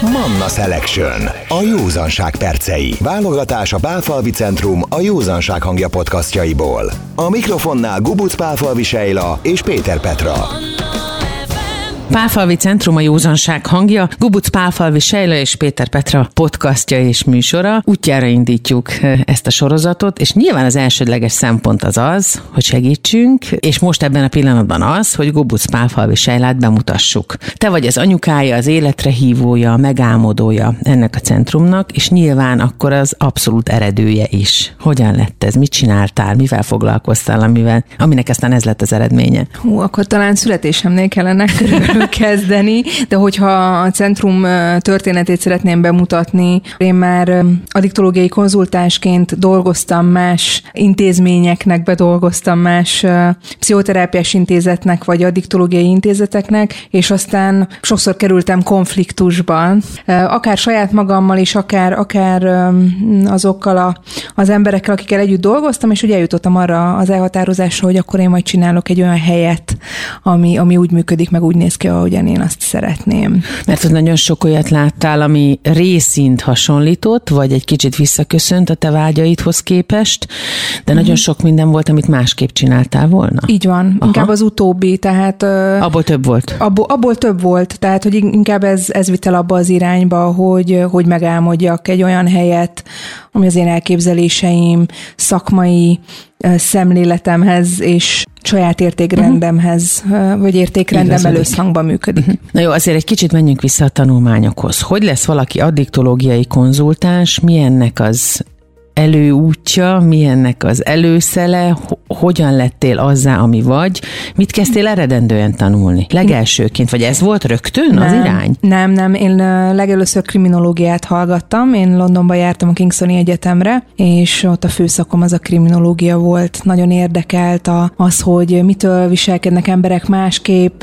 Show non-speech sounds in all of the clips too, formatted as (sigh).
Manna Selection. A józanság percei. Válogatás a Pálfalvi Centrum a józanság hangja podcastjaiból. A mikrofonnál Gubuc Pálfalvi Sejla és Péter Petra. Pálfalvi Centrum a józanság hangja, Gubuc Pálfalvi Sejla és Péter Petra podcastja és műsora. Útjára indítjuk ezt a sorozatot, és nyilván az elsődleges szempont az az, hogy segítsünk, és most ebben a pillanatban az, hogy Gubuc Pálfalvi Sejlát bemutassuk. Te vagy az anyukája, az életre hívója, megálmodója ennek a centrumnak, és nyilván akkor az abszolút eredője is. Hogyan lett ez? Mit csináltál? Mivel foglalkoztál, amivel, aminek aztán ez lett az eredménye? Hú, akkor talán születésemnél kellene körülbelül kezdeni, de hogyha a centrum történetét szeretném bemutatni, én már adiktológiai konzultásként dolgoztam más intézményeknek, bedolgoztam más pszichoterápiás intézetnek, vagy adiktológiai intézeteknek, és aztán sokszor kerültem konfliktusban, akár saját magammal is, akár, akár azokkal a, az emberekkel, akikkel együtt dolgoztam, és ugye eljutottam arra az elhatározásra, hogy akkor én majd csinálok egy olyan helyet, ami, ami úgy működik, meg úgy néz ki, ahogyan én azt szeretném. Mert hogy nagyon sok olyat láttál, ami részint hasonlított, vagy egy kicsit visszaköszönt a te vágyaidhoz képest, de nagyon mhm. sok minden volt, amit másképp csináltál volna. Így van, Aha. inkább az utóbbi, tehát... Abból több volt? Abból, abból több volt, tehát hogy inkább ez, ez vitt el abba az irányba, hogy, hogy megálmodjak egy olyan helyet, ami az én elképzeléseim, szakmai szemléletemhez és saját értékrendemhez, uh-huh. vagy értékrendemmel összhangban működik. Uh-huh. Na jó, azért egy kicsit menjünk vissza a tanulmányokhoz. Hogy lesz valaki addiktológiai konzultáns, milyennek az előútja, milyennek az előszele, hogyan lettél azzá, ami vagy, mit kezdtél eredendően tanulni? Legelsőként, vagy ez volt rögtön nem, az irány? Nem, nem, én legelőször kriminológiát hallgattam, én Londonba jártam a Kingstoni Egyetemre, és ott a főszakom az a kriminológia volt. Nagyon érdekelt a, az, hogy mitől viselkednek emberek másképp,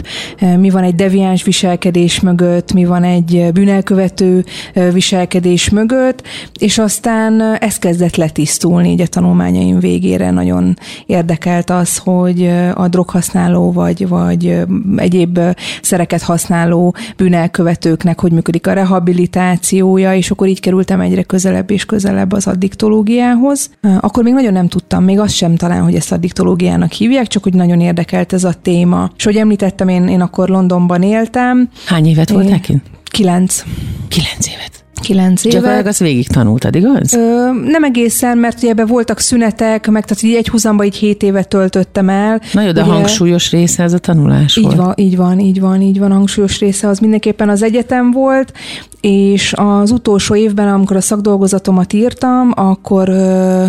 mi van egy deviáns viselkedés mögött, mi van egy bűnelkövető viselkedés mögött, és aztán ez kezd kezdett letisztulni így a tanulmányaim végére. Nagyon érdekelt az, hogy a droghasználó vagy, vagy egyéb szereket használó bűnelkövetőknek hogy működik a rehabilitációja, és akkor így kerültem egyre közelebb és közelebb az addiktológiához. Akkor még nagyon nem tudtam, még azt sem talán, hogy ezt addiktológiának hívják, csak hogy nagyon érdekelt ez a téma. És hogy említettem, én, én akkor Londonban éltem. Hány évet voltál kint? Kilenc. Kilenc évet. Kilenc éve. Csak azt végig tanultad, igaz? Ö, nem egészen, mert ugye ebbe voltak szünetek, meg tehát így egy húzamba így hét évet töltöttem el. Na jó, de ugye, hangsúlyos része ez a tanulás így volt. Van, így van, így van, így van, hangsúlyos része az mindenképpen az egyetem volt, és az utolsó évben, amikor a szakdolgozatomat írtam, akkor ö,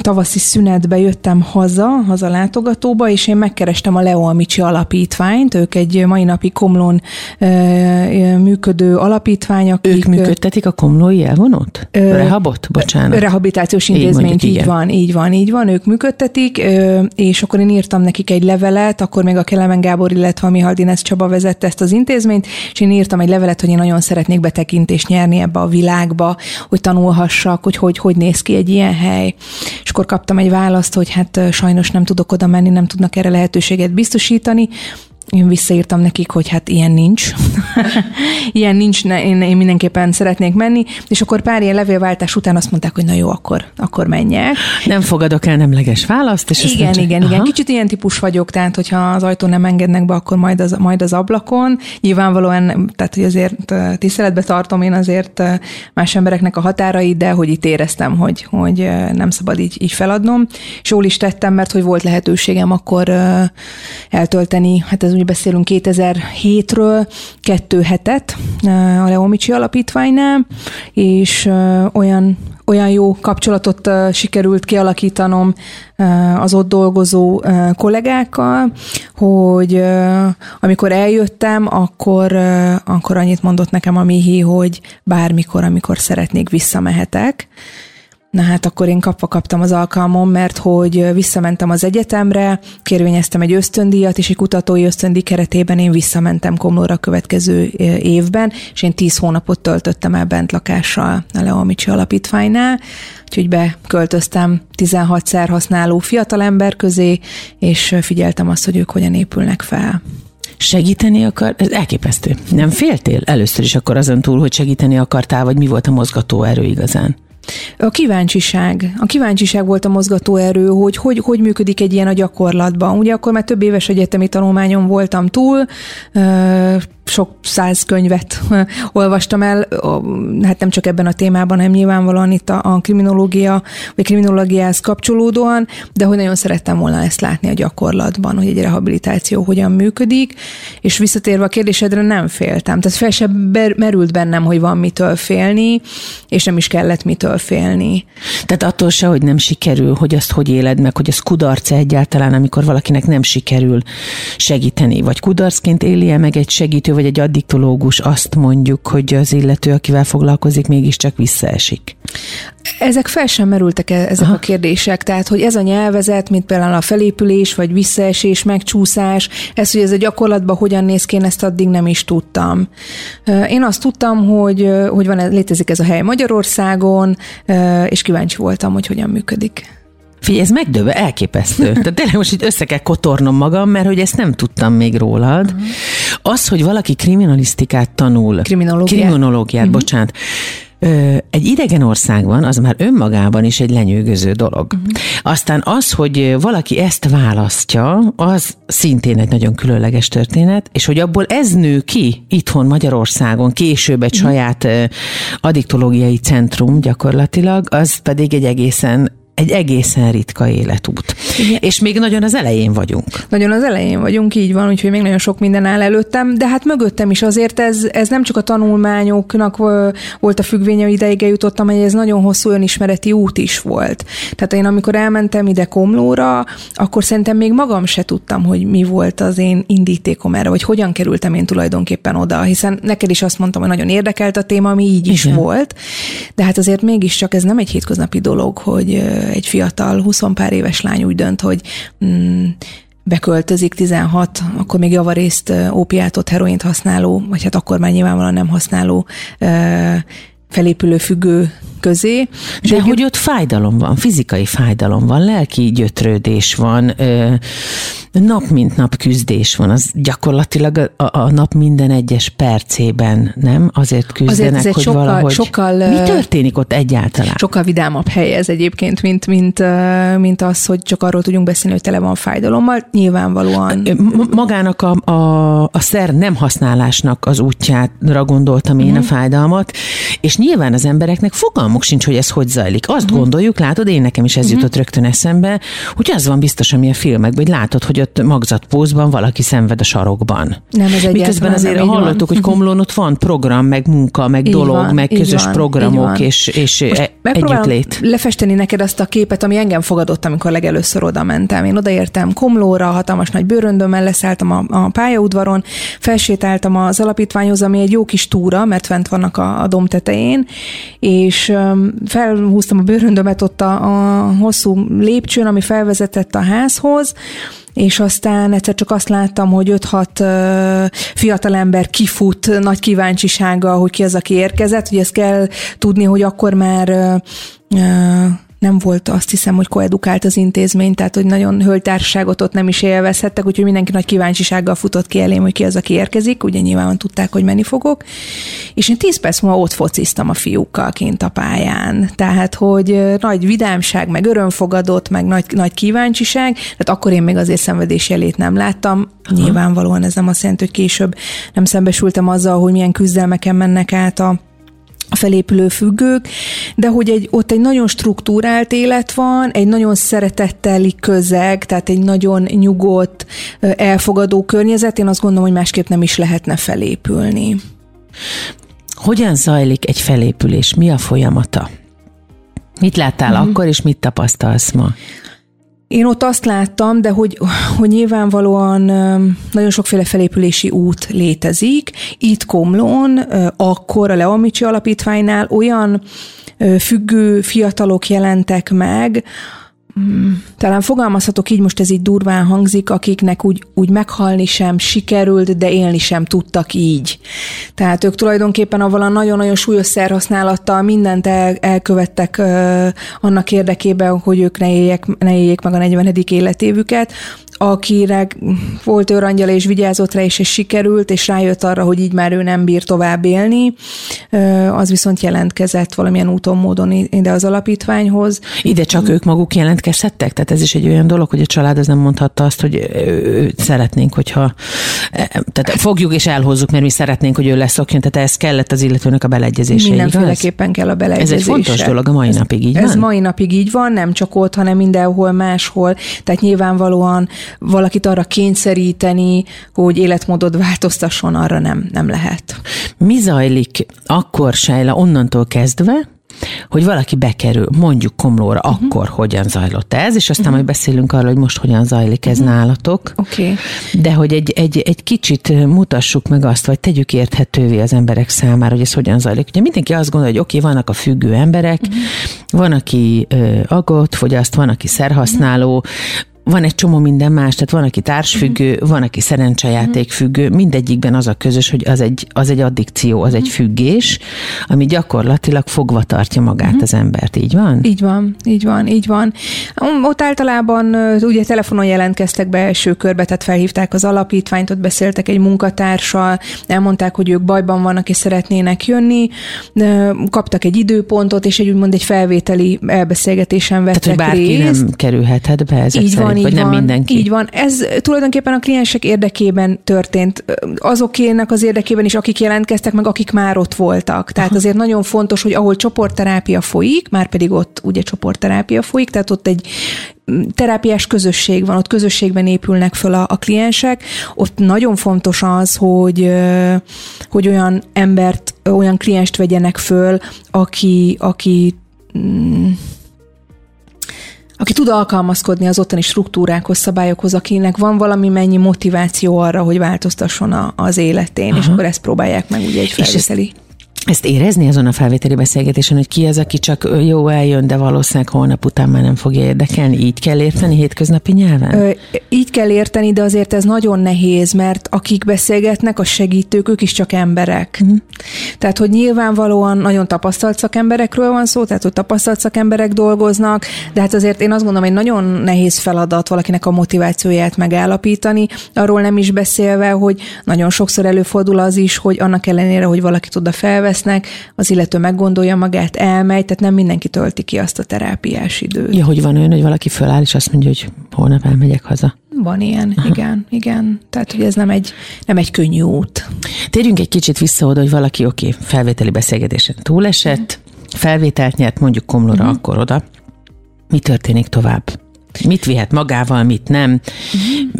tavaszi szünetbe jöttem haza, haza látogatóba, és én megkerestem a Leo Amici alapítványt, ők egy mai napi Komlón e, működő alapítvány, akik... Ők működtetik a komlói elvonót? E, Rehabot? Bocsánat. Rehabilitációs intézményt, így, így van, így van, így van, ők működtetik, e, és akkor én írtam nekik egy levelet, akkor még a Kelemen Gábor, illetve a Mihaldinesz Csaba vezette ezt az intézményt, és én írtam egy levelet, hogy én nagyon szeretnék betekintést nyerni ebbe a világba, hogy tanulhassak, hogy hogy, hogy néz ki egy ilyen hely és akkor kaptam egy választ, hogy hát sajnos nem tudok oda menni, nem tudnak erre lehetőséget biztosítani, én visszaírtam nekik, hogy hát ilyen nincs. (laughs) ilyen nincs, ne, én, én mindenképpen szeretnék menni, és akkor pár ilyen levélváltás után azt mondták, hogy na jó, akkor, akkor menjek. Nem fogadok el nemleges választ, és Igen, igen, igen, igen. Kicsit ilyen típus vagyok, tehát hogyha az ajtó nem engednek be, akkor majd az, majd az ablakon. Nyilvánvalóan, tehát hogy azért tiszteletbe tartom én azért más embereknek a határait, de hogy itt éreztem, hogy, hogy nem szabad így, így feladnom. És jól is tettem, mert hogy volt lehetőségem akkor eltölteni, hát ez úgy beszélünk 2007-ről, kettő hetet a Leomicsi Alapítványnál, és olyan olyan jó kapcsolatot sikerült kialakítanom az ott dolgozó kollégákkal, hogy amikor eljöttem, akkor, akkor annyit mondott nekem a Mihi, hogy bármikor, amikor szeretnék, visszamehetek. Na hát akkor én kapva kaptam az alkalmon, mert hogy visszamentem az egyetemre, kérvényeztem egy ösztöndíjat, és egy kutatói ösztöndíj keretében én visszamentem Komlóra a következő évben, és én tíz hónapot töltöttem el bent lakással a Leomicsi Alapítványnál, úgyhogy beköltöztem 16 szer használó fiatalember közé, és figyeltem azt, hogy ők hogyan épülnek fel. Segíteni akar, ez elképesztő. Nem féltél először is akkor azon túl, hogy segíteni akartál, vagy mi volt a mozgató erő igazán? A kíváncsiság. A kíváncsiság volt a mozgató erő, hogy, hogy hogy működik egy ilyen a gyakorlatban. Ugye akkor már több éves egyetemi tanulmányon voltam túl, sok száz könyvet (laughs) olvastam el, hát nem csak ebben a témában, hanem nyilvánvalóan itt a, a kriminológia, vagy kriminológiához kapcsolódóan, de hogy nagyon szerettem volna ezt látni a gyakorlatban, hogy egy rehabilitáció hogyan működik, és visszatérve a kérdésedre nem féltem. Tehát fel sem merült bennem, hogy van mitől félni, és nem is kellett mitől félni. Tehát attól se, hogy nem sikerül, hogy azt hogy éled meg, hogy az kudarc egyáltalán, amikor valakinek nem sikerül segíteni, vagy kudarcként éli meg egy segítő vagy egy addiktológus azt mondjuk, hogy az illető, akivel foglalkozik, mégiscsak visszaesik? Ezek fel sem merültek e- ezek Aha. a kérdések, tehát hogy ez a nyelvezet, mint például a felépülés, vagy visszaesés, megcsúszás, ez, hogy ez a gyakorlatban hogyan néz ki, én ezt addig nem is tudtam. Én azt tudtam, hogy, hogy van, létezik ez a hely Magyarországon, és kíváncsi voltam, hogy hogyan működik. Figyelj, ez megdöve, elképesztő. (laughs) Tehát tényleg most itt össze kell kotornom magam, mert hogy ezt nem tudtam még rólad. Uh-huh. Az, hogy valaki kriminalisztikát tanul, kriminológiát, kriminológiát uh-huh. bocsánat, egy idegen országban az már önmagában is egy lenyűgöző dolog. Uh-huh. Aztán az, hogy valaki ezt választja, az szintén egy nagyon különleges történet, és hogy abból ez nő ki itthon Magyarországon, később egy uh-huh. saját adiktológiai centrum gyakorlatilag, az pedig egy egészen egy egészen ritka életút. Igen. És még nagyon az elején vagyunk. Nagyon az elején vagyunk, így van, úgyhogy még nagyon sok minden áll előttem, de hát mögöttem is azért ez, ez nem csak a tanulmányoknak volt a függvénye, ideig eljutottam, hogy ez nagyon hosszú önismereti út is volt. Tehát én amikor elmentem ide Komlóra, akkor szerintem még magam se tudtam, hogy mi volt az én indítékom erre, vagy hogyan kerültem én tulajdonképpen oda, hiszen neked is azt mondtam, hogy nagyon érdekelt a téma, ami így is Igen. volt, de hát azért mégiscsak ez nem egy hétköznapi dolog, hogy egy fiatal, 20 pár éves lány úgy dönt, hogy mm, beköltözik 16, akkor még javarészt ópiátot, heroint használó, vagy hát akkor már nyilvánvalóan nem használó felépülő függő közé. És De hogy ott fájdalom van, fizikai fájdalom van, lelki gyötrődés van, nap mint nap küzdés van, az gyakorlatilag a, a nap minden egyes percében, nem? Azért küzdenek, Azért hogy sokkal, valahogy... Sokkal, mi történik ott egyáltalán? Sokkal vidámabb hely ez egyébként, mint, mint, mint az, hogy csak arról tudjunk beszélni, hogy tele van fájdalommal. Nyilvánvalóan. Magának a, a, a szer nem használásnak az útjára gondoltam én mm. a fájdalmat, és nyilván az embereknek fogalmuk sincs, hogy ez hogy zajlik. Azt mm. gondoljuk, látod, én nekem is ez mm. jutott rögtön eszembe, hogy az van biztos, ami a filmekben, hogy látod, hogy ott magzatpózban valaki szenved a sarokban. Nem, ez Miközben azért nem, hallottuk, hogy Komlón ott van program, meg munka, meg így dolog, van, meg közös van, programok, és, és e- együttlét. lefesteni neked azt a képet, ami engem fogadott, amikor legelőször oda mentem. Én odaértem Komlóra, hatalmas nagy bőröndömmel leszálltam a, a pályaudvaron, felsétáltam az alapítványhoz, ami egy jó kis túra, mert fent vannak a, a dom tetején, és um, felhúztam a bőröndömet ott a, a hosszú lépcsőn, ami felvezetett a házhoz, és aztán egyszer csak azt láttam, hogy 5-6 fiatalember kifut nagy kíváncsisággal, hogy ki az, aki érkezett. Ugye ezt kell tudni, hogy akkor már nem volt azt hiszem, hogy koedukált az intézmény, tehát hogy nagyon hölgytársaságot ott nem is élvezhettek, úgyhogy mindenki nagy kíváncsisággal futott ki elém, hogy ki az, aki érkezik, ugye nyilván tudták, hogy menni fogok. És én tíz perc múlva ott fociztam a fiúkkal kint a pályán. Tehát, hogy nagy vidámság, meg örömfogadott, meg nagy, nagy kíváncsiság, tehát akkor én még azért szenvedés jelét nem láttam. Aha. Nyilvánvalóan ez nem azt jelenti, hogy később nem szembesültem azzal, hogy milyen küzdelmeken mennek át a a felépülő függők, de hogy egy, ott egy nagyon struktúrált élet van, egy nagyon szeretetteli közeg, tehát egy nagyon nyugodt, elfogadó környezet, én azt gondolom, hogy másképp nem is lehetne felépülni. Hogyan zajlik egy felépülés? Mi a folyamata? Mit láttál mm. akkor, és mit tapasztalsz ma? Én ott azt láttam, de hogy, hogy nyilvánvalóan nagyon sokféle felépülési út létezik. Itt Komlón, akkor a Leomicsi Alapítványnál olyan függő fiatalok jelentek meg, talán fogalmazhatok így, most ez így durván hangzik, akiknek úgy, úgy meghalni sem sikerült, de élni sem tudtak így. Tehát ők tulajdonképpen avval a nagyon-nagyon súlyos szerhasználattal mindent el, elkövettek uh, annak érdekében, hogy ők ne, éljek, ne éljék meg a 40. életévüket, akire volt őrangyal és vigyázott rá, és, és sikerült, és rájött arra, hogy így már ő nem bír tovább élni, az viszont jelentkezett valamilyen úton, módon ide az alapítványhoz. Ide csak ők maguk jelentkezhettek? Tehát ez is egy olyan dolog, hogy a család az nem mondhatta azt, hogy szeretnénk, hogyha e, tehát fogjuk és elhozzuk, mert mi szeretnénk, hogy ő leszokjon, tehát ez kellett az illetőnek a beleegyezése. Mindenféleképpen kell a beleegyezése. Ez egy fontos dolog a mai ez, napig, így Ez van? mai napig így van, nem csak ott, hanem mindenhol máshol. Tehát nyilvánvalóan valakit arra kényszeríteni, hogy életmódot változtasson, arra nem, nem lehet. Mi zajlik akkor, Sejla, onnantól kezdve, hogy valaki bekerül, mondjuk Komlóra, uh-huh. akkor hogyan zajlott ez, és aztán uh-huh. majd beszélünk arról, hogy most hogyan zajlik ez uh-huh. nálatok. Okay. De hogy egy, egy, egy kicsit mutassuk meg azt, vagy tegyük érthetővé az emberek számára, hogy ez hogyan zajlik. Ugye mindenki azt gondolja, hogy oké, okay, vannak a függő emberek, uh-huh. van, aki ö, agot fogyaszt, van, aki szerhasználó, van egy csomó minden más, tehát van, aki társfüggő, uh-huh. van, aki szerencsejáték függő, mindegyikben az a közös, hogy az egy, az egy addikció, az uh-huh. egy függés, ami gyakorlatilag fogva tartja magát uh-huh. az embert, így van? Így van, így van, így van. Ott általában ugye telefonon jelentkeztek be első körbe, tehát felhívták az alapítványt, ott beszéltek egy munkatársal, elmondták, hogy ők bajban vannak és szeretnének jönni, kaptak egy időpontot, és egy úgymond egy felvételi elbeszélgetésen vettek Tehát, hogy bárki részt. nem kerülhetett be ezek így szerint, van, vagy így nem van, mindenki? Így van. Ez tulajdonképpen a kliensek érdekében történt. Azokének az érdekében is, akik jelentkeztek, meg akik már ott voltak. Tehát Aha. azért nagyon fontos, hogy ahol csoportterápia folyik, már pedig ott ugye csoportterápia folyik, tehát ott egy terápiás közösség van, ott közösségben épülnek föl a, a kliensek. Ott nagyon fontos az, hogy, hogy olyan embert, olyan klienst vegyenek föl, aki, aki mm, aki tud alkalmazkodni az ottani struktúrákhoz, szabályokhoz, akinek van valami mennyi motiváció arra, hogy változtasson a, az életén, Aha. és akkor ezt próbálják meg ugye egy felvételi. Ezt érezni azon a felvételi beszélgetésen, hogy ki az, aki csak jó eljön, de valószínűleg holnap után már nem fogja érdekelni? Így kell érteni hétköznapi nyelven? Ö, így kell érteni, de azért ez nagyon nehéz, mert akik beszélgetnek, a segítők, ők is csak emberek. Uh-huh. Tehát, hogy nyilvánvalóan nagyon tapasztalt szakemberekről van szó, tehát, hogy tapasztalt szakemberek dolgoznak, de hát azért én azt mondom, hogy nagyon nehéz feladat valakinek a motivációját megállapítani, arról nem is beszélve, hogy nagyon sokszor előfordul az is, hogy annak ellenére, hogy valaki tud a felvenni, vesznek, az illető meggondolja magát, elmegy, tehát nem mindenki tölti ki azt a terápiás időt. Ja, hogy van olyan, hogy valaki föláll, és azt mondja, hogy holnap elmegyek haza. Van ilyen, Aha. igen, igen. Tehát, hogy ez nem egy, nem egy könnyű út. Térjünk egy kicsit vissza oda, hogy valaki, oké, okay, felvételi beszélgetésen túlesett, felvételt nyert, mondjuk Komlóra, mm. akkor oda. Mi történik tovább? Mit vihet magával, mit nem?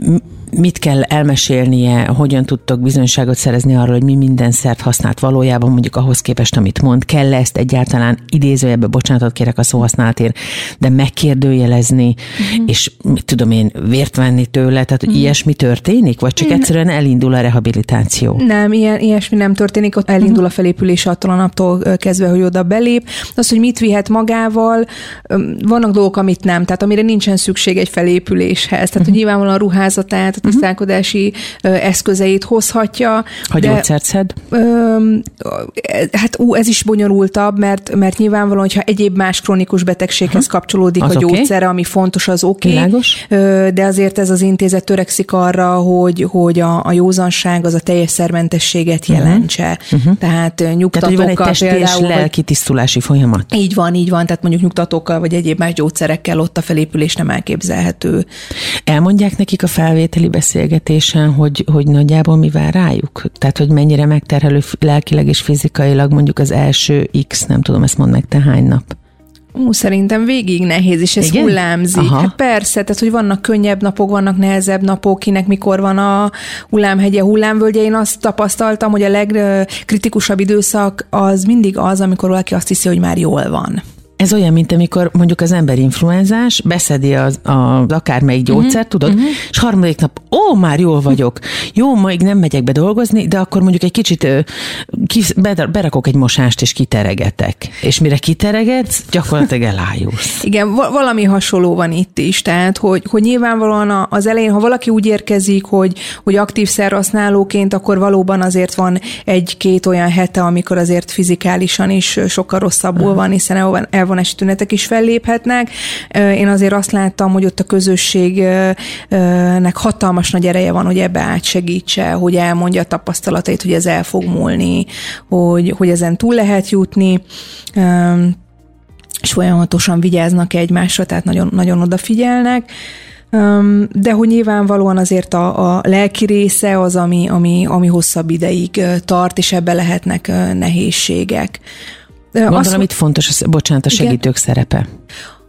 Mm mit kell elmesélnie, hogyan tudtok bizonyságot szerezni arról, hogy mi minden szert használt valójában, mondjuk ahhoz képest, amit mond, kell ezt egyáltalán idézőjebbe, bocsánatot kérek a szóhasználatért, de megkérdőjelezni, uh-huh. és mit tudom én, vért venni tőle, tehát uh-huh. ilyesmi történik, vagy csak egyszerűen elindul a rehabilitáció? Nem, ilyen, ilyesmi nem történik, ott elindul uh-huh. a felépülés attól a naptól kezdve, hogy oda belép. Az, hogy mit vihet magával, vannak dolgok, amit nem, tehát amire nincsen szükség egy felépüléshez. Tehát, uh-huh. hogy nyilvánvalóan a ruházatát, tisztálkodási uh-huh. eszközeit hozhatja. Ha de, gyógyszert szed? Ö, hát ú, ez is bonyolultabb, mert, mert nyilvánvalóan, hogyha egyéb más krónikus betegséghez uh-huh. kapcsolódik az a gyógyszere, okay. ami fontos, az oké. Okay, de azért ez az intézet törekszik arra, hogy, hogy a, a józanság az a teljes szermentességet jelentse. Uh-huh. Tehát nyugtatókkal Tehát, egy például, és lelki tisztulási folyamat. Így van, így van. Tehát mondjuk nyugtatókkal vagy egyéb más gyógyszerekkel ott a felépülés nem elképzelhető. Elmondják nekik a felvételi beszélgetésen, hogy, hogy nagyjából mi vár rájuk? Tehát, hogy mennyire megterhelő lelkileg és fizikailag mondjuk az első X, nem tudom, ezt mond meg te hány nap? Ú, szerintem végig nehéz, és ez Igen? hullámzik. Aha. Hát persze, tehát hogy vannak könnyebb napok, vannak nehezebb napok, kinek mikor van a hullámhegye, hullámvölgye. Én azt tapasztaltam, hogy a legkritikusabb időszak az mindig az, amikor valaki azt hiszi, hogy már jól van. Ez olyan, mint amikor mondjuk az ember influenzás, beszedi az, az akármelyik mhm, gyógyszert, uh-huh, tudod, uh-huh. és harmadik nap, ó, már jól vagyok, jó, még nem megyek be dolgozni, de akkor mondjuk egy kicsit ki, berakok egy mosást, és kiteregetek. És mire kiteregetsz, gyakorlatilag elájulsz. (laughs) Igen, valami hasonló van itt is, tehát, hogy, hogy nyilvánvalóan az elején, ha valaki úgy érkezik, hogy, hogy aktív szerhasználóként, akkor valóban azért van egy-két olyan hete, amikor azért fizikálisan is sokkal rosszabbul uh-huh. van, hiszen el elvonási tünetek is felléphetnek. Én azért azt láttam, hogy ott a közösségnek hatalmas nagy ereje van, hogy ebbe átsegítse, hogy elmondja a tapasztalatait, hogy ez el fog múlni, hogy, hogy ezen túl lehet jutni és folyamatosan vigyáznak egymásra, tehát nagyon, nagyon odafigyelnek. De hogy nyilvánvalóan azért a, a lelki része az, ami, ami, ami hosszabb ideig tart, és ebbe lehetnek nehézségek. Gondolom, Azt, itt fontos, bocsánat, a segítők igen. szerepe.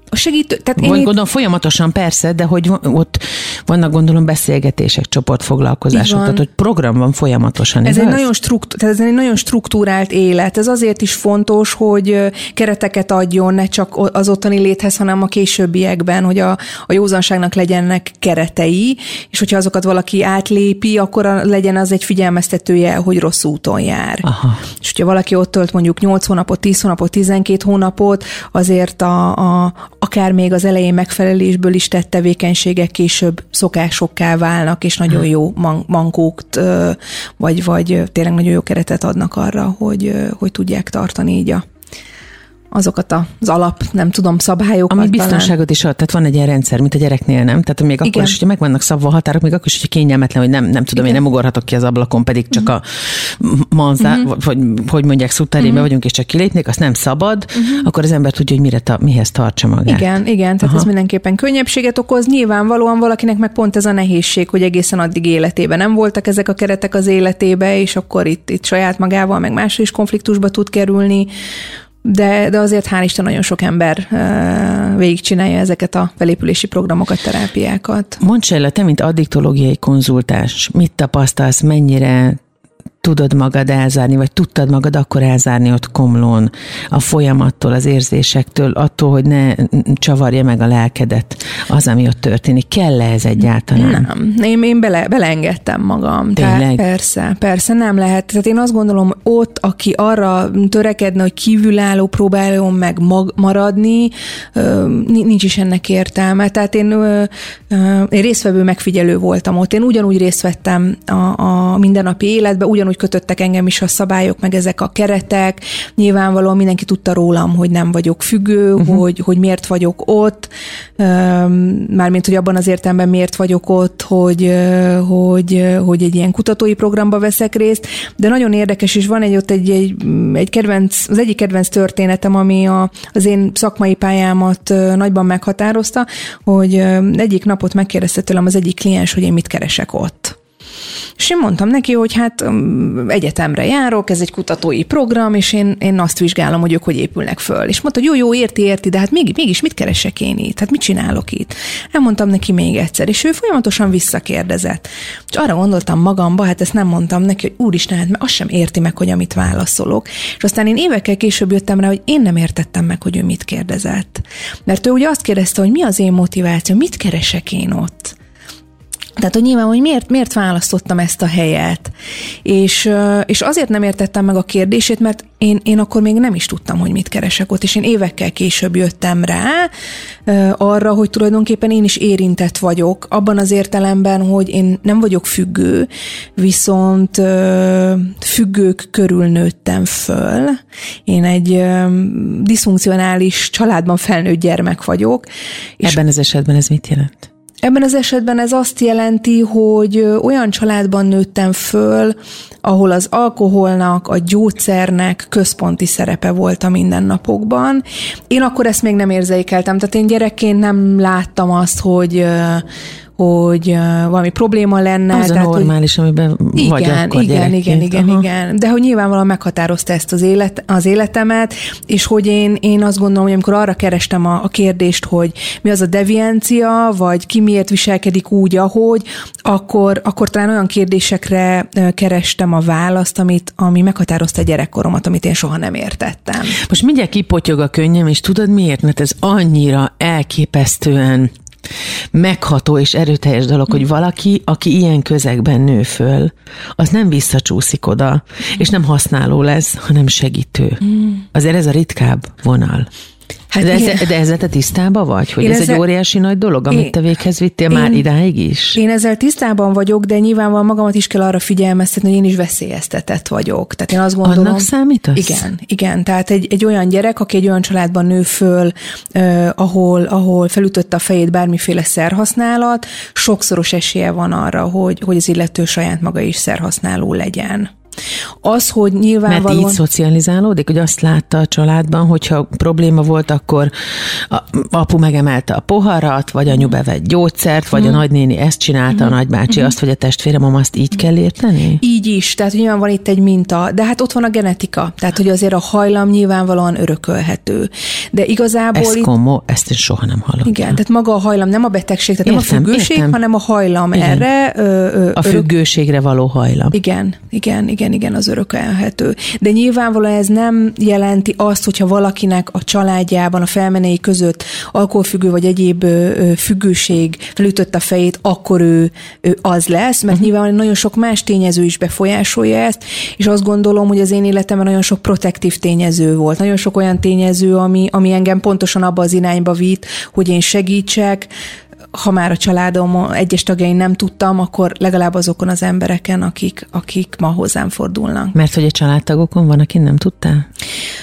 A segítő, tehát én Vagy gondolom folyamatosan persze, de hogy ott vannak gondolom beszélgetések, csoportfoglalkozások, tehát hogy program van folyamatosan. Ez egy, nagyon struktú, tehát ez egy nagyon struktúrált élet. Ez azért is fontos, hogy kereteket adjon ne csak az ottani léthez, hanem a későbbiekben, hogy a, a józanságnak legyenek keretei, és hogyha azokat valaki átlépi, akkor a, legyen az egy figyelmeztetője, hogy rossz úton jár. Aha. És hogyha valaki ott tölt mondjuk 8 hónapot, 10 hónapot, 12 hónapot, azért a, a, akár még az elején megfelelésből is tett tevékenységek később szokásokká válnak, és nagyon jó man- mankókt, vagy, vagy tényleg nagyon jó keretet adnak arra, hogy, hogy tudják tartani így a azokat az alap, nem tudom, szabályokat. Ami biztonságot is ad, tehát van egy ilyen rendszer, mint a gyereknél, nem? Tehát még Igen. akkor is, hogyha meg vannak szabva határok, még akkor is, hogyha kényelmetlen, hogy nem, nem tudom, Igen. én nem ugorhatok ki az ablakon, pedig csak uh-huh. a manzá, uh-huh. vagy hogy mondják, szutárébe uh-huh. vagyunk, és csak kilépnék, azt nem szabad, uh-huh. akkor az ember tudja, hogy mire ta, mihez tartsa magát. Igen, igen, tehát Aha. ez mindenképpen könnyebbséget okoz. Nyilvánvalóan valakinek meg pont ez a nehézség, hogy egészen addig életében nem voltak ezek a keretek az életébe, és akkor itt, itt saját magával, meg másról is konfliktusba tud kerülni de, de azért hál' Isten nagyon sok ember végigcsinálja ezeket a felépülési programokat, terápiákat. Mondd el, te, mint addiktológiai konzultáns, mit tapasztalsz, mennyire tudod magad elzárni, vagy tudtad magad akkor elzárni ott komlón a folyamattól, az érzésektől, attól, hogy ne csavarja meg a lelkedet az, ami ott történik. Kell-e ez egyáltalán? Nem. Én, én bele, beleengedtem magam. Tényleg? Tehát persze, persze nem lehet. Tehát én azt gondolom, ott, aki arra törekedne, hogy kívülálló próbáljon meg mag, maradni, nincs is ennek értelme. Tehát én, én résztvevő megfigyelő voltam ott. Én ugyanúgy részt vettem a, a mindennapi életbe, ugyanúgy kötöttek engem is a szabályok, meg ezek a keretek. Nyilvánvalóan mindenki tudta rólam, hogy nem vagyok függő, uh-huh. hogy, hogy miért vagyok ott, mármint, hogy abban az értelemben miért vagyok ott, hogy, hogy, hogy egy ilyen kutatói programba veszek részt, de nagyon érdekes, és van egy ott egy, egy, egy kedvenc, az egyik kedvenc történetem, ami a, az én szakmai pályámat nagyban meghatározta, hogy egyik napot megkérdezte tőlem az egyik kliens, hogy én mit keresek ott. És én mondtam neki, hogy hát um, egyetemre járok, ez egy kutatói program, és én, én azt vizsgálom, hogy ők hogy épülnek föl. És mondta, hogy jó, jó, érti, érti, de hát még, mégis mit keresek én itt? Hát mit csinálok itt? Elmondtam neki még egyszer, és ő folyamatosan visszakérdezett. És arra gondoltam magamba, hát ezt nem mondtam neki, hogy úristen, hát mert azt sem érti meg, hogy amit válaszolok. És aztán én évekkel később jöttem rá, hogy én nem értettem meg, hogy ő mit kérdezett. Mert ő ugye azt kérdezte, hogy mi az én motiváció, mit keresek én ott. Tehát, hogy nyilván, hogy miért, miért választottam ezt a helyet. És, és azért nem értettem meg a kérdését, mert én, én akkor még nem is tudtam, hogy mit keresek ott, és én évekkel később jöttem rá arra, hogy tulajdonképpen én is érintett vagyok, abban az értelemben, hogy én nem vagyok függő, viszont függők körül nőttem föl. Én egy diszfunkcionális családban felnőtt gyermek vagyok. Ebben az esetben ez mit jelent? Ebben az esetben ez azt jelenti, hogy olyan családban nőttem föl, ahol az alkoholnak, a gyógyszernek központi szerepe volt a mindennapokban. Én akkor ezt még nem érzékeltem, tehát én gyerekként nem láttam azt, hogy hogy valami probléma lenne. Az tehát, a normális, hogy, amiben igen, vagy akkor Igen, igen, igen, Aha. igen. De hogy nyilvánvalóan meghatározta ezt az, élet, az életemet, és hogy én, én azt gondolom, hogy amikor arra kerestem a, a kérdést, hogy mi az a deviancia, vagy ki miért viselkedik úgy, ahogy, akkor, akkor talán olyan kérdésekre kerestem a választ, amit, ami meghatározta a gyerekkoromat, amit én soha nem értettem. Most mindjárt kipotyog a könnyem, és tudod miért? Mert ez annyira elképesztően megható és erőteljes dolog, hogy valaki, aki ilyen közegben nő föl, az nem visszacsúszik oda, és nem használó lesz, hanem segítő. Mm. Azért ez a ritkább vonal. Hát de, ez, de ezzel te tisztában vagy, hogy Én ez ezzel- egy óriási nagy dolog, amit Én- te véghez vittél már Én- idáig is? Én ezzel tisztában vagyok, de nyilvánvalóan magamat is kell arra figyelmeztetni, hogy én is veszélyeztetett vagyok. Tehát én azt gondolom... Annak számítasz? Igen, igen. Tehát egy, egy olyan gyerek, aki egy olyan családban nő föl, eh, ahol, ahol felütötte a fejét bármiféle szerhasználat, sokszoros esélye van arra, hogy, hogy az illető saját maga is szerhasználó legyen. Az, hogy Mert nyilvánvalóan... így szocializálódik, hogy azt látta a családban, hogyha probléma volt, akkor a, apu megemelte a poharat, vagy anyu bevett gyógyszert, vagy a nagynéni ezt csinálta, a nagybácsi azt, vagy a testvérem azt így kell érteni? Így is, tehát nyilván van itt egy minta, de hát ott van a genetika, tehát hogy azért a hajlam nyilvánvalóan örökölhető. De igazából Ez itt komo, ezt én soha nem hallottam. Igen, tehát maga a hajlam nem a betegség, tehát Értem, nem a függőség, értem. hanem a hajlam Igen. erre. Ö, ö, A függőségre való hajlam. igen, igen, igen, igen, az örökölhető. De nyilvánvalóan ez nem jelenti azt, hogyha valakinek a családjában, a felmenei között alkoholfüggő vagy egyéb függőség felütött a fejét, akkor ő, ő az lesz, mert uh-huh. nyilván nagyon sok más tényező is befolyásolja ezt, és azt gondolom, hogy az én életemben nagyon sok protektív tényező volt. Nagyon sok olyan tényező, ami, ami engem pontosan abba az irányba vitt, hogy én segítsek, ha már a családom egyes tagjain nem tudtam, akkor legalább azokon az embereken, akik, akik ma hozzám fordulnak. Mert hogy a családtagokon van, aki nem tudtál?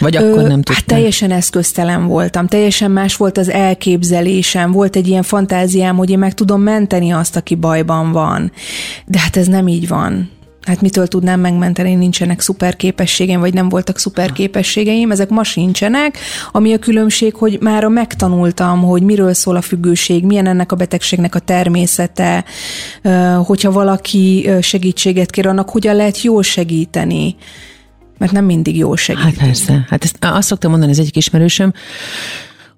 Vagy akkor nem tudtál? Hát teljesen eszköztelen voltam, teljesen más volt az elképzelésem, volt egy ilyen fantáziám, hogy én meg tudom menteni azt, aki bajban van. De hát ez nem így van. Hát mitől tudnám megmenteni, nincsenek szuper képességeim, vagy nem voltak szuper képességeim, ezek ma sincsenek, ami a különbség, hogy már megtanultam, hogy miről szól a függőség, milyen ennek a betegségnek a természete, hogyha valaki segítséget kér, annak hogyan lehet jól segíteni. Mert nem mindig jól segít. Hát persze. Hát ezt azt szoktam mondani az egyik ismerősöm,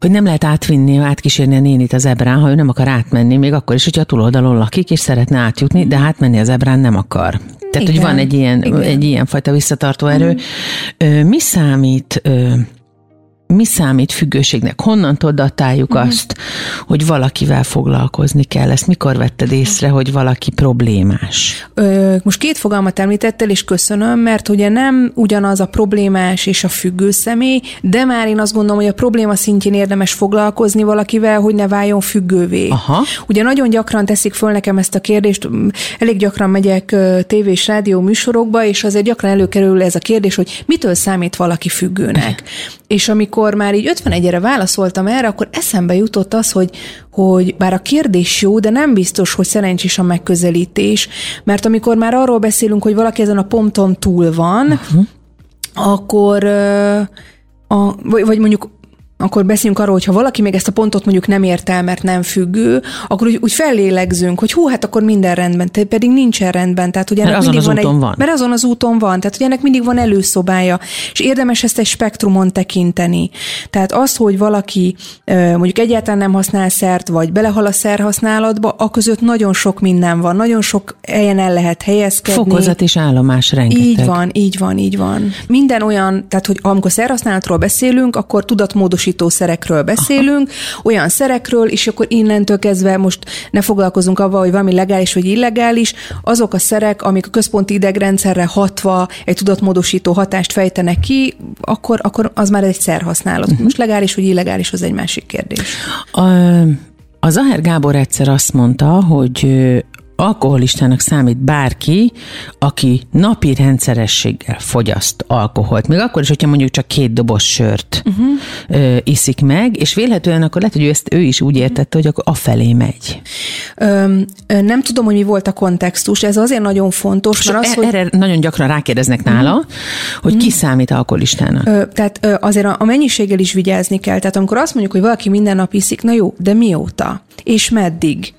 hogy nem lehet átvinni, átkísérni a nénit az ebrán, ha ő nem akar átmenni, még akkor is, hogyha a túloldalon lakik, és szeretne átjutni, de átmenni az ebrán nem akar. Tehát, hogy Igen, van egy ilyen, igen. egy ilyen fajta visszatartó erő. Ö, Mi számít ö, mi számít függőségnek? Honnan tudatáljuk Mhm. azt, hogy valakivel foglalkozni kell? Ezt mikor vetted észre, hogy valaki problémás? Ö, most két fogalmat említettel, és köszönöm, mert ugye nem ugyanaz a problémás és a függő személy, de már én azt gondolom, hogy a probléma szintjén érdemes foglalkozni valakivel, hogy ne váljon függővé. Aha. Ugye nagyon gyakran teszik föl nekem ezt a kérdést, elég gyakran megyek tévé és rádió műsorokba, és azért gyakran előkerül ez a kérdés, hogy mitől számít valaki függőnek. és amikor már így 51-re válaszoltam erre, akkor eszembe jutott az, hogy, hogy bár a kérdés jó, de nem biztos, hogy szerencsés a megközelítés, mert amikor már arról beszélünk, hogy valaki ezen a ponton túl van, uh-huh. akkor a, vagy, vagy mondjuk akkor beszéljünk arról, hogy ha valaki még ezt a pontot mondjuk nem ért el, mert nem függő, akkor úgy, úgy fellélegzünk, hogy hú, hát akkor minden rendben, te pedig nincsen rendben. Tehát, hogy ennek Mert azon mindig az van úton egy, van. Mert azon az úton van, tehát hogy ennek mindig van előszobája, és érdemes ezt egy spektrumon tekinteni. Tehát az, hogy valaki mondjuk egyáltalán nem használ szert, vagy belehal a szerhasználatba, a között nagyon sok minden van, nagyon sok helyen el lehet helyezkedni. Fokozat és állomás rengeteg. Így van, így van, így van. Minden olyan, tehát hogy amikor szerhasználatról beszélünk, akkor tudatmódosító szerekről beszélünk, Aha. olyan szerekről, és akkor innentől kezdve most ne foglalkozunk avval, hogy valami legális vagy illegális, azok a szerek, amik a központi idegrendszerre hatva egy tudatmódosító hatást fejtenek ki, akkor, akkor az már egy szerhasználat. Uh-huh. Most legális vagy illegális, az egy másik kérdés. A, a Zahár Gábor egyszer azt mondta, hogy alkoholistának számít bárki, aki napi rendszerességgel fogyaszt alkoholt. Még akkor is, hogyha mondjuk csak két doboz sört uh-huh. ö, iszik meg, és vélhetően akkor lehet, hogy ő ezt ő is úgy értette, hogy akkor afelé megy. Öm, nem tudom, hogy mi volt a kontextus, ez azért nagyon fontos, mert az, az, hogy... erre nagyon gyakran rákérdeznek nála, hogy ki számít alkoholistának. Ö, tehát ö, azért a, a mennyiséggel is vigyázni kell. Tehát amikor azt mondjuk, hogy valaki minden nap iszik, na jó, de mióta? És meddig?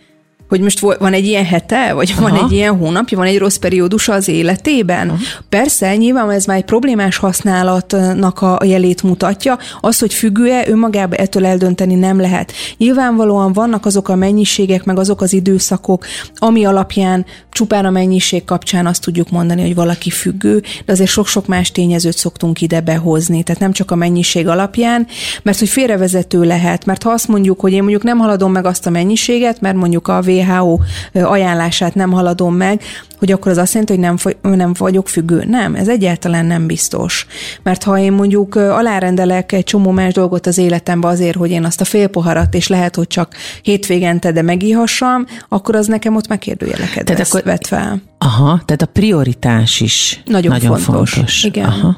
Hogy most van egy ilyen hete, vagy Aha. van egy ilyen hónapja, van egy rossz periódusa az életében? Aha. Persze, nyilván ez már egy problémás használatnak a jelét mutatja. Az, hogy függő-e, önmagában ettől eldönteni nem lehet. Nyilvánvalóan vannak azok a mennyiségek, meg azok az időszakok, ami alapján csupán a mennyiség kapcsán azt tudjuk mondani, hogy valaki függő, de azért sok-sok más tényezőt szoktunk ide behozni. Tehát nem csak a mennyiség alapján, mert hogy félrevezető lehet, mert ha azt mondjuk, hogy én mondjuk nem haladom meg azt a mennyiséget, mert mondjuk a WHO ajánlását nem haladom meg, hogy akkor az azt jelenti, hogy nem, nem vagyok függő. Nem, ez egyáltalán nem biztos. Mert ha én mondjuk alárendelek egy csomó más dolgot az életembe azért, hogy én azt a fél poharat, és lehet, hogy csak hétvégente, de megíhassam, akkor az nekem ott megkérdőjeleket tehát akkor, vet fel. Aha, tehát a prioritás is nagyon, nagyon fontos. fontos. Igen. Aha.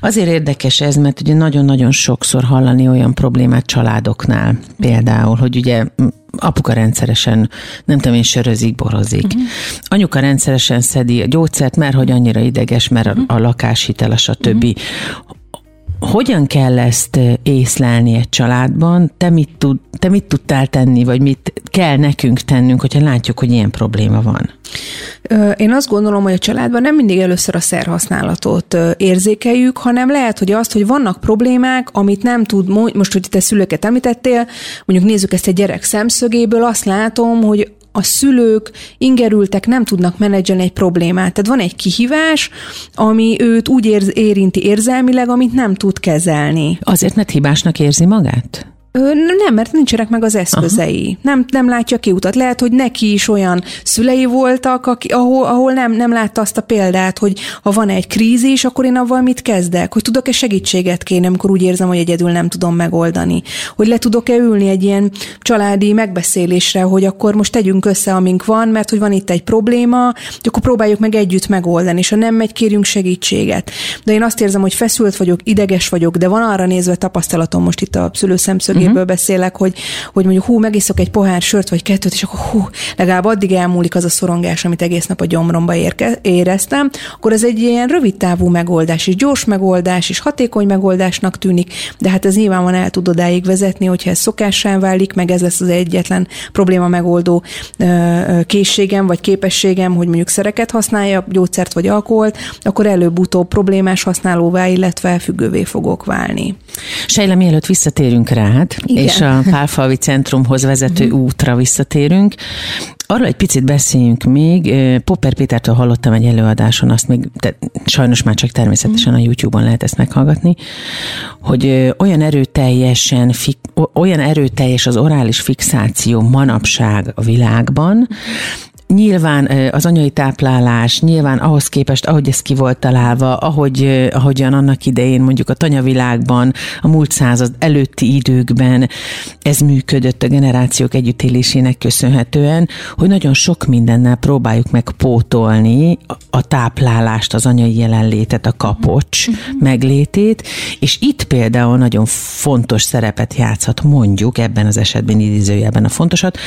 Azért érdekes ez, mert ugye nagyon-nagyon sokszor hallani olyan problémát családoknál, például, hogy ugye apuka rendszeresen, nem tudom én, sörözik, borozik. Uh-huh. Anyuka rendszeresen szedi a gyógyszert, mert hogy annyira ideges, mert uh-huh. a, a lakáshitel, a stb. Uh-huh hogyan kell ezt észlelni egy családban? Te mit, tud, te mit tudtál tenni, vagy mit kell nekünk tennünk, hogyha látjuk, hogy ilyen probléma van? Én azt gondolom, hogy a családban nem mindig először a szerhasználatot érzékeljük, hanem lehet, hogy azt, hogy vannak problémák, amit nem tud, most, hogy te szülőket említettél, mondjuk nézzük ezt egy gyerek szemszögéből, azt látom, hogy a szülők, ingerültek nem tudnak menedzselni egy problémát. Tehát van egy kihívás, ami őt úgy érz, érinti érzelmileg, amit nem tud kezelni. Azért, mert hibásnak érzi magát? Nem, mert nincsenek meg az eszközei. Nem, nem látja kiutat. Lehet, hogy neki is olyan szülei voltak, aki, ahol, ahol nem, nem látta azt a példát, hogy ha van egy krízis, akkor én avval mit kezdek? Hogy tudok-e segítséget kérni, amikor úgy érzem, hogy egyedül nem tudom megoldani? Hogy le tudok-e ülni egy ilyen családi megbeszélésre, hogy akkor most tegyünk össze, amink van, mert hogy van itt egy probléma, akkor próbáljuk meg együtt megoldani, és ha nem megy, kérjünk segítséget. De én azt érzem, hogy feszült vagyok, ideges vagyok, de van arra nézve tapasztalatom most itt a szülőszemszögéből, uh-huh. beszélek, hogy, hogy mondjuk hú, megiszok egy pohár sört vagy kettőt, és akkor hú, legalább addig elmúlik az a szorongás, amit egész nap a gyomromba érke, éreztem, akkor ez egy ilyen rövid távú megoldás, és gyors megoldás, és hatékony megoldásnak tűnik, de hát ez van el tud odáig vezetni, hogyha ez szokássá válik, meg ez lesz az egyetlen probléma megoldó készségem, vagy képességem, hogy mondjuk szereket használja, gyógyszert vagy alkoholt, akkor előbb-utóbb problémás használóvá, illetve függővé fogok válni. Sejle, mielőtt visszatérünk rád, igen. és a Pálfalvi Centrumhoz vezető uh-huh. útra visszatérünk. Arra egy picit beszéljünk még. Popper Pétertől hallottam egy előadáson, azt még, de sajnos már csak természetesen a YouTube-on lehet ezt meghallgatni, hogy olyan erőteljesen, olyan erőteljes az orális fixáció manapság a világban, Nyilván az anyai táplálás, nyilván ahhoz képest, ahogy ez ki volt találva, ahogy, ahogyan annak idején mondjuk a tanyavilágban, a múlt század előtti időkben ez működött a generációk együttélésének köszönhetően, hogy nagyon sok mindennel próbáljuk meg pótolni a táplálást, az anyai jelenlétet, a kapocs uh-huh. meglétét, és itt például nagyon fontos szerepet játszhat mondjuk ebben az esetben idézőjelben a fontosat,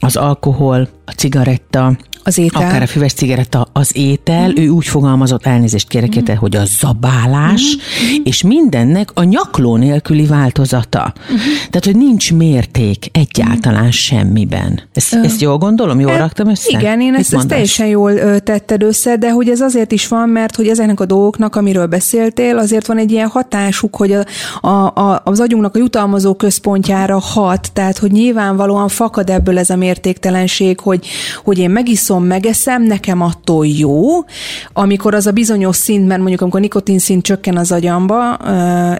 az alkohol, a cigaretta, az étel. Akár a füves cigaretta, az étel, mm. ő úgy fogalmazott, elnézést kérek mm. hogy a zabálás, mm. és mindennek a nyakló nélküli változata. Mm. Tehát, hogy nincs mérték egyáltalán mm. semmiben. Ezt, mm. ezt jól gondolom? Jól e, raktam össze? Igen, én ezt, ezt teljesen jól tetted össze, de hogy ez azért is van, mert hogy ezeknek a dolgoknak, amiről beszéltél, azért van egy ilyen hatásuk, hogy a, a, a, az agyunknak a jutalmazó központjára hat, tehát, hogy nyilvánvalóan fakad ebből ez a mértéktelenség, hogy, hogy én megiszom, iszom, megeszem, nekem attól jó, amikor az a bizonyos szint, mert mondjuk amikor nikotin szint csökken az agyamba,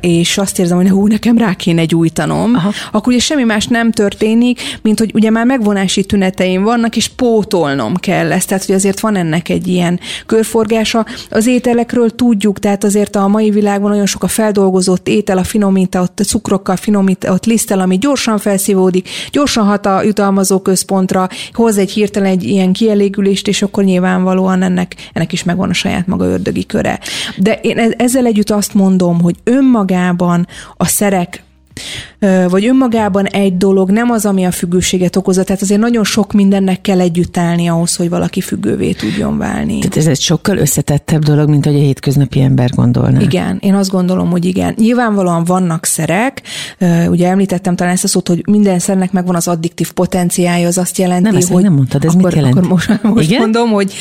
és azt érzem, hogy hú, nekem rá kéne gyújtanom, Aha. akkor ugye semmi más nem történik, mint hogy ugye már megvonási tüneteim vannak, és pótolnom kell ezt. Tehát, hogy azért van ennek egy ilyen körforgása. Az ételekről tudjuk, tehát azért a mai világban nagyon sok a feldolgozott étel, a finomított cukrokkal finomított lisztel, ami gyorsan felszívódik, gyorsan hat a jutalmazó központra, hoz egy hirtelen egy ilyen kielégítő kielégülést, és akkor nyilvánvalóan ennek, ennek is megvan a saját maga ördögi köre. De én e-, ezzel együtt azt mondom, hogy önmagában a szerek vagy önmagában egy dolog nem az, ami a függőséget okozza. Tehát azért nagyon sok mindennek kell együtt állni ahhoz, hogy valaki függővé tudjon válni. Tehát ez egy sokkal összetettebb dolog, mint hogy a hétköznapi ember gondolna. Igen, én azt gondolom, hogy igen. Nyilvánvalóan vannak szerek, ugye említettem talán ezt a szót, hogy minden szernek megvan az addiktív potenciája, az azt jelenti, nem, hogy... nem mondtad, ez akkor, mit jelent? Akkor most, most igen? mondom, hogy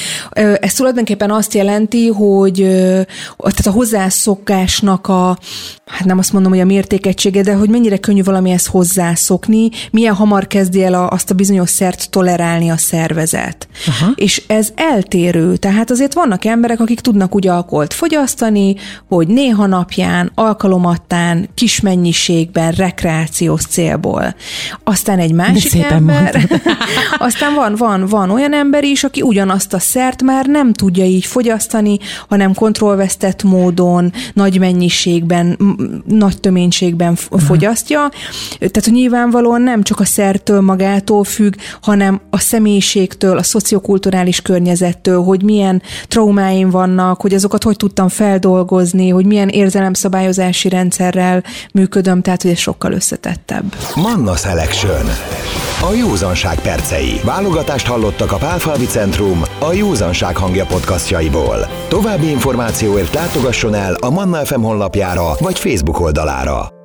ez tulajdonképpen azt jelenti, hogy tehát a hozzászokásnak a, hát nem azt mondom, hogy a mértékegysége, de hogy mennyire könnyű valamihez hozzászokni, milyen hamar kezdi el a, azt a bizonyos szert tolerálni a szervezet. Aha. És ez eltérő, tehát azért vannak emberek, akik tudnak úgy alkoholt fogyasztani, hogy néha napján, alkalomattán, kis mennyiségben, rekreációs célból. Aztán egy másik ember, (laughs) aztán van, van, van olyan ember is, aki ugyanazt a szert már nem tudja így fogyasztani, hanem kontrollvesztett módon, nagy mennyiségben, nagy töménységben fogyasztja. Tehát, hogy nyilvánvalóan nem csak a szertől magától függ, hanem a személyiségtől, a szociokulturális környezettől, hogy milyen traumáim vannak, hogy azokat hogy tudtam feldolgozni, hogy milyen érzelemszabályozási rendszerrel működöm, tehát hogy ez sokkal összetettebb. Manna Selection. A józanság percei. Válogatást hallottak a Pálfalvi Centrum a Józanság hangja podcastjaiból. További információért látogasson el a Manna FM honlapjára vagy Facebook oldalára.